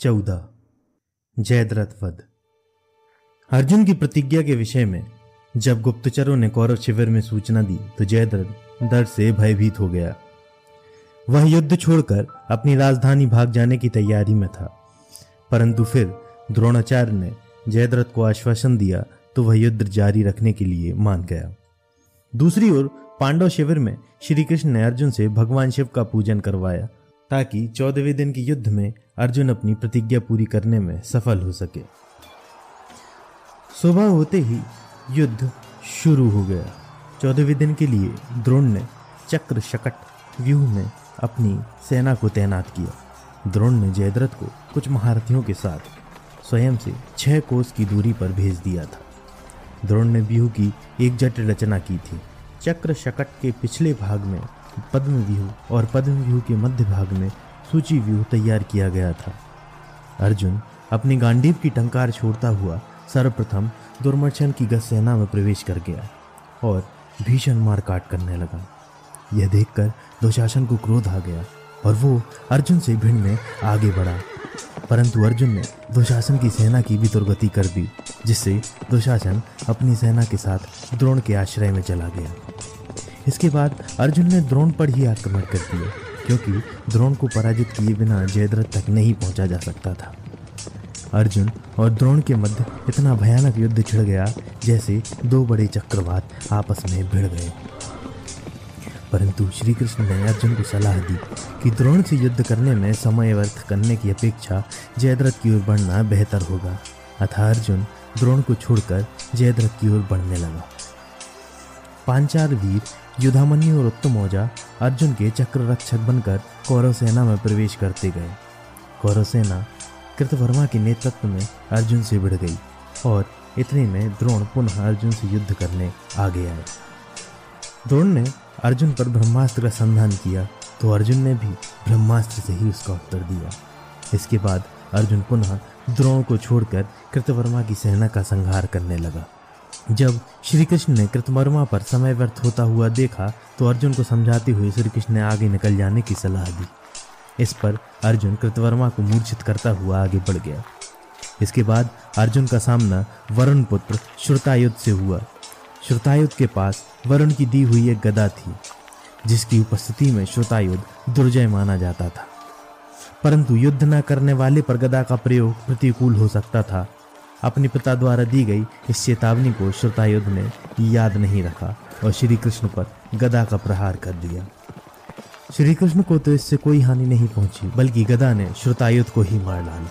चौदह। जयद्रथ वध। अर्जुन की प्रतिज्ञा के विषय में जब गुप्तचरों ने कौरव शिविर में सूचना दी तो जयद्रथ डर से भयभीत हो गया। वह युद्ध छोड़कर अपनी राजधानी भाग जाने की तैयारी में था। परंतु फिर द्रोणाचार्य ने जयद्रथ को आश्वासन दिया तो वह युद्ध जारी रखने के लिए मान गया। दूसरी ओर पांडव शिविर में श्री कृष्ण ने अर्जुन से भगवान शिव का पूजन करवाया। ताकि चौदहवें दिन के युद्ध में अर्जुन अपनी प्रतिज्ञा पूरी करने में सफल हो सके। सुबह होते ही युद्ध शुरू हो गया। चौदहवें दिन के लिए द्रोण ने चक्र शकट व्यूह में अपनी सेना को तैनात किया। द्रोण ने जयद्रथ को कुछ महारथियों के साथ स्वयं से छह कोस की दूरी पर भेज दिया था। द्रोण ने व्यूह की एक जटिल रचना की थी। चक्र शकट के पिछले भाग में पद्म व्यूह और पद्म व्यूह के मध्य भाग में सूची व्यूह तैयार किया गया था। अर्जुन अपनी गांडीव की टंकार छोड़ता हुआ सर्वप्रथम दुर्मर्शन की गज सेना में प्रवेश कर गया और भीषण मारकाट करने लगा। यह देखकर दुशासन को क्रोध आ गया और वो अर्जुन से भिड़ने आगे बढ़ा। परंतु अर्जुन ने दुशासन की सेना की भी दुर्गति कर दी, जिससे दुशासन अपनी सेना के साथ द्रोण के आश्रय में चला गया। इसके बाद अर्जुन ने द्रोण पर ही आक्रमण कर दिया, क्योंकि द्रोण को पराजित किए बिना जयद्रथ तक नहीं पहुँचा जा सकता था। अर्जुन और द्रोण के मध्य इतना भयानक युद्ध छिड़ गया, जैसे दो बड़े चक्रवात आपस में भिड़ गए। परंतु श्री कृष्ण ने अर्जुन को सलाह दी कि द्रोण से युद्ध करने में समय व्यर्थ करने की अपेक्षा जयद्रथ की ओर बढ़ना बेहतर होगा। अतः अर्जुन द्रोण को छोड़कर जयद्रथ की ओर बढ़ने लगा। पांचाल वीर युधामन्यु और उत्तम ओझा अर्जुन के चक्र रक्षक बनकर कौरव सेना में प्रवेश करते गए। कौरव सेना कृतवर्मा के नेतृत्व में अर्जुन से भिड़ गई और इतने में द्रोण पुनः अर्जुन से युद्ध करने आगे आए। द्रोण ने अर्जुन पर ब्रह्मास्त्र का संधान किया तो अर्जुन ने भी ब्रह्मास्त्र से ही उसका उत्तर दिया। इसके बाद अर्जुन पुनः द्रोण को छोड़कर कृतवर्मा की सेना का संहार करने लगा। जब श्री कृष्ण ने कृतवर्मा पर समय व्यर्थ होता हुआ देखा तो अर्जुन को समझाते हुए श्री कृष्ण ने आगे निकल जाने की सलाह दी। इस पर अर्जुन कृतवर्मा को मूर्छित करता हुआ आगे बढ़ गया। इसके बाद अर्जुन का सामना वरुण पुत्र श्रुतायुद्ध से हुआ। श्रुतायुद्ध के पास वरुण की दी हुई एक गदा थी, जिसकी उपस्थिति में श्रुतायुद्ध दुर्जय माना जाता था। परंतु युद्ध न करने वाले पर गदा का प्रयोग प्रतिकूल हो सकता था। अपने पिता द्वारा दी गई इस चेतावनी को श्रुतायुद्ध ने याद नहीं रखा और श्री कृष्ण पर गदा का प्रहार कर दिया। श्री कृष्ण को तो इससे कोई हानि नहीं पहुँची, बल्कि गदा ने श्रुतायुद्ध को ही मार डाला।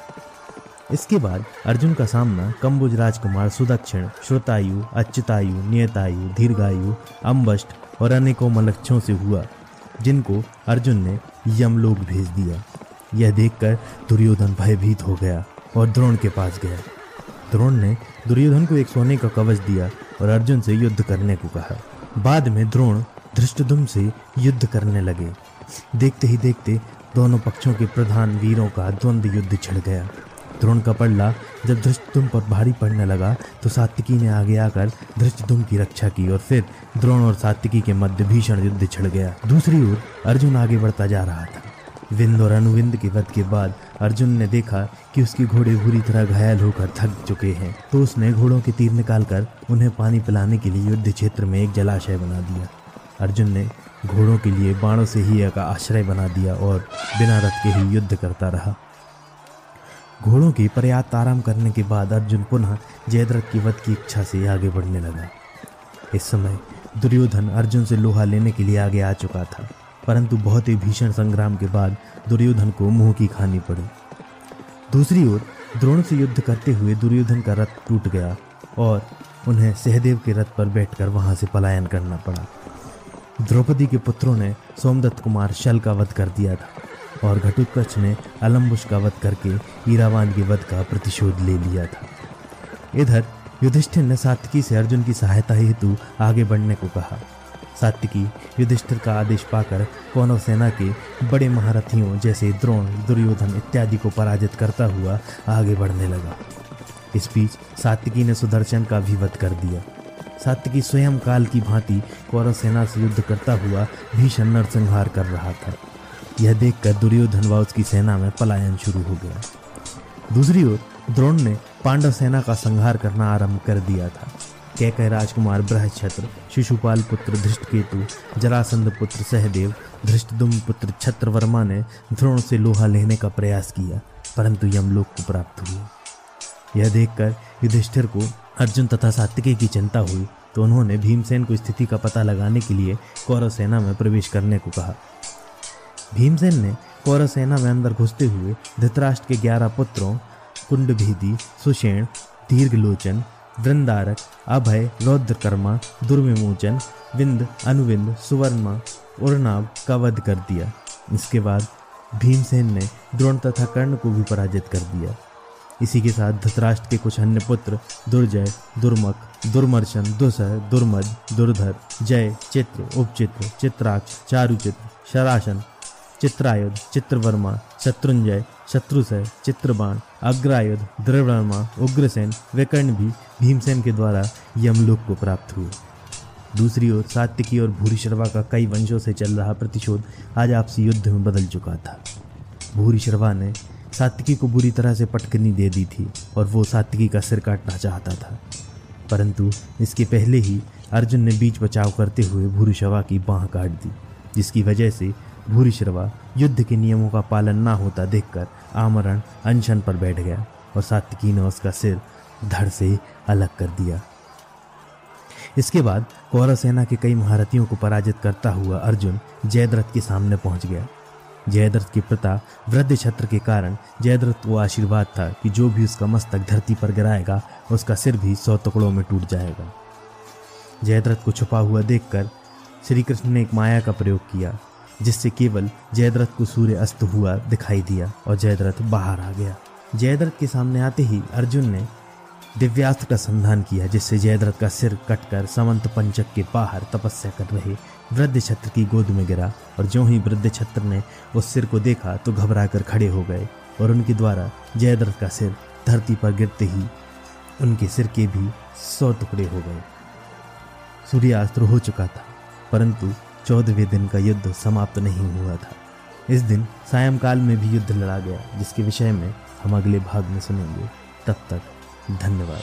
इसके बाद अर्जुन का सामना कम्बुज राजकुमार सुदक्षिण, श्रुतायु, अच्युतायु, नियतायु, दीर्घायु अम्बष्ट और अनेकों मलक्षों से हुआ, जिनको अर्जुन ने यमलोक भेज दिया। यह देखकर दुर्योधन भयभीत हो गया और द्रोण के पास गया। द्रोण ने दुर्योधन को एक सोने का कवच दिया और अर्जुन से युद्ध करने को कहा। बाद में द्रोण धृष्टदुम से युद्ध करने लगे। देखते ही देखते दोनों पक्षों के प्रधान वीरों का द्वंद्व युद्ध छिड़ गया। द्रोण का पल्ला जब धृष्टुम पर भारी पड़ने लगा तो सात्विकी ने आगे आकर धृष्टुम की रक्षा की और फिर द्रोण और सात्विकी के मध्य भीषण युद्ध छिड़ गया। दूसरी ओर अर्जुन आगे बढ़ता जा रहा था। विंद और अनुविंद के वध के बाद अर्जुन ने देखा कि उसके घोड़े बुरी तरह घायल होकर थक चुके हैं। तो उसने घोड़ों के तीर निकालकर उन्हें पानी पिलाने के लिए युद्ध क्षेत्र में एक जलाशय बना दिया। अर्जुन ने घोड़ों के लिए बाणों से ही एक आश्रय बना दिया और बिना रथ के ही युद्ध करता रहा। घोड़ों की पर्याप्त आराम करने के बाद अर्जुन पुनः जयद्रथ की वध की इच्छा से आगे बढ़ने लगा। इस समय दुर्योधन अर्जुन से लोहा लेने के लिए आगे आ चुका था। परंतु बहुत ही भीषण संग्राम के बाद दुर्योधन को मुँह की खानी पड़ी। दूसरी ओर, द्रोण से युद्ध करते हुए दुर्योधन का रथ टूट गया और उन्हें सहदेव के रथ पर बैठकर वहाँ से पलायन करना पड़ा। द्रौपदी के पुत्रों ने सोमदत्त कुमार शल का वध कर दिया था और घटोत्कच ने अलम्बुश का वध करके ईरावान के वध का प्रतिशोध ले लिया था। इधर, युधिष्ठिर ने सात्विकी से अर्जुन की सहायता हेतु आगे बढ़ने को कहा। सात्विकी युधिष्ठिर का आदेश पाकर कौनव सेना के बड़े महारथियों जैसे द्रोण, दुर्योधन इत्यादि को पराजित करता हुआ आगे बढ़ने लगा। इस बीच सात्विकी ने सुदर्शन का भी वध कर दिया। सात्विकी स्वयं काल की भांति कौरव सेना से युद्ध करता हुआ भीषण नरसंहार कर रहा था। यह देखकर दुर्योधन व उसकी सेना में पलायन शुरू हो गया। दूसरी ओर, द्रोण ने पांडव सेना का संहार करना आरंभ कर दिया था। कैकय राजकुमार बृहक्षत्र शिशुपाल पुत्र धृष्टकेतु, जरासंध पुत्र सहदेव, धृष्टदुम पुत्र छत्रवर्मा ने द्रोण से लोहा लेने का प्रयास किया, परंतु यमलोक को प्राप्त हुए यह देखकर युधिष्ठिर को अर्जुन तथा सात्विकी की चिंता हुई तो उन्होंने भीमसेन को स्थिति का पता लगाने के लिए कौरव सेना में प्रवेश करने को कहा। भीमसेन ने कौरव सेना में अंदर घुसते हुए धृतराष्ट्र के ग्यारह पुत्रों कुंडभेदी सुषेण, दीर्घलोचन, वृंदारक अभय रौद्रकर्मा दुर्विमोचन विंद अनुविंद सुवर्मा उर्नाव का वध कर दिया। इसके बाद भीमसेन ने द्रोण तथा कर्ण को भी पराजित कर दिया। इसी के साथ धृतराष्ट्र के कुछ अन्य पुत्र, दुर्जय दुर्मक दुर्मर्शन दुसह दुर्मद दुर्धर, जय, चित्र, उपचित्र, चित्राक्ष, चारुचित्र, शरासन चित्रायुध, चित्रवर्मा, शत्रुंजय, शत्रुसय, चित्रबाण, अग्रायुध द्रवर्मा उग्रसेन विकर्ण भी भीमसेन के द्वारा यमलोक को प्राप्त हुए। दूसरी ओर सात्विकी और भूरिशर्वा का कई वंशों से चल रहा प्रतिशोध आज आपसी युद्ध में बदल चुका था। भूरिशर्वा ने सात्विकी को बुरी तरह से पटकनी दे दी थी और वो सात्विकी का सिर काटना चाहता था। परंतु इसके पहले ही अर्जुन ने बीच बचाव करते हुए भूरिशर्वा की बाह काट दी, जिसकी वजह से भूरिश्रवा युद्ध के नियमों का पालन ना होता देखकर आमरण अनशन पर बैठ गया और सात्विकी ने उसका सिर धड़ से अलग कर दिया। इसके बाद कौरव सेना के कई महारथियों को पराजित करता हुआ अर्जुन जयद्रथ के सामने पहुँच गया। जयद्रथ के पिता वृद्ध छत्र के कारण जयद्रथ को आशीर्वाद था कि जो भी उसका मस्तक धरती पर गिराएगा, उसका सिर भी सौ टुकड़ों में टूट जाएगा। जयद्रथ को छुपा हुआ देखकर श्री कृष्ण ने एक माया का प्रयोग किया। जिससे केवल जयद्रथ को सूर्य अस्त हुआ दिखाई दिया और जयद्रथ बाहर आ गया। जयद्रथ के सामने आते ही अर्जुन ने दिव्यास्त्र का संधान किया, जिससे जयद्रथ का सिर कटकर समंत पंचक के बाहर तपस्या कर रहे वृद्ध छत्र की गोद में गिरा और जो ही वृद्ध छत्र ने उस सिर को देखा तो घबरा कर खड़े हो गए और उनके द्वारा जयद्रथ का सिर धरती पर गिरते ही उनके सिर के भी सौ टुकड़े हो गए। सूर्यास्त्र हो चुका था, परंतु चौदहवें दिन का युद्ध समाप्त नहीं हुआ था। इस दिन सायंकाल में भी युद्ध लड़ा गया, जिसके विषय में हम अगले भाग में सुनेंगे। तब तक धन्यवाद।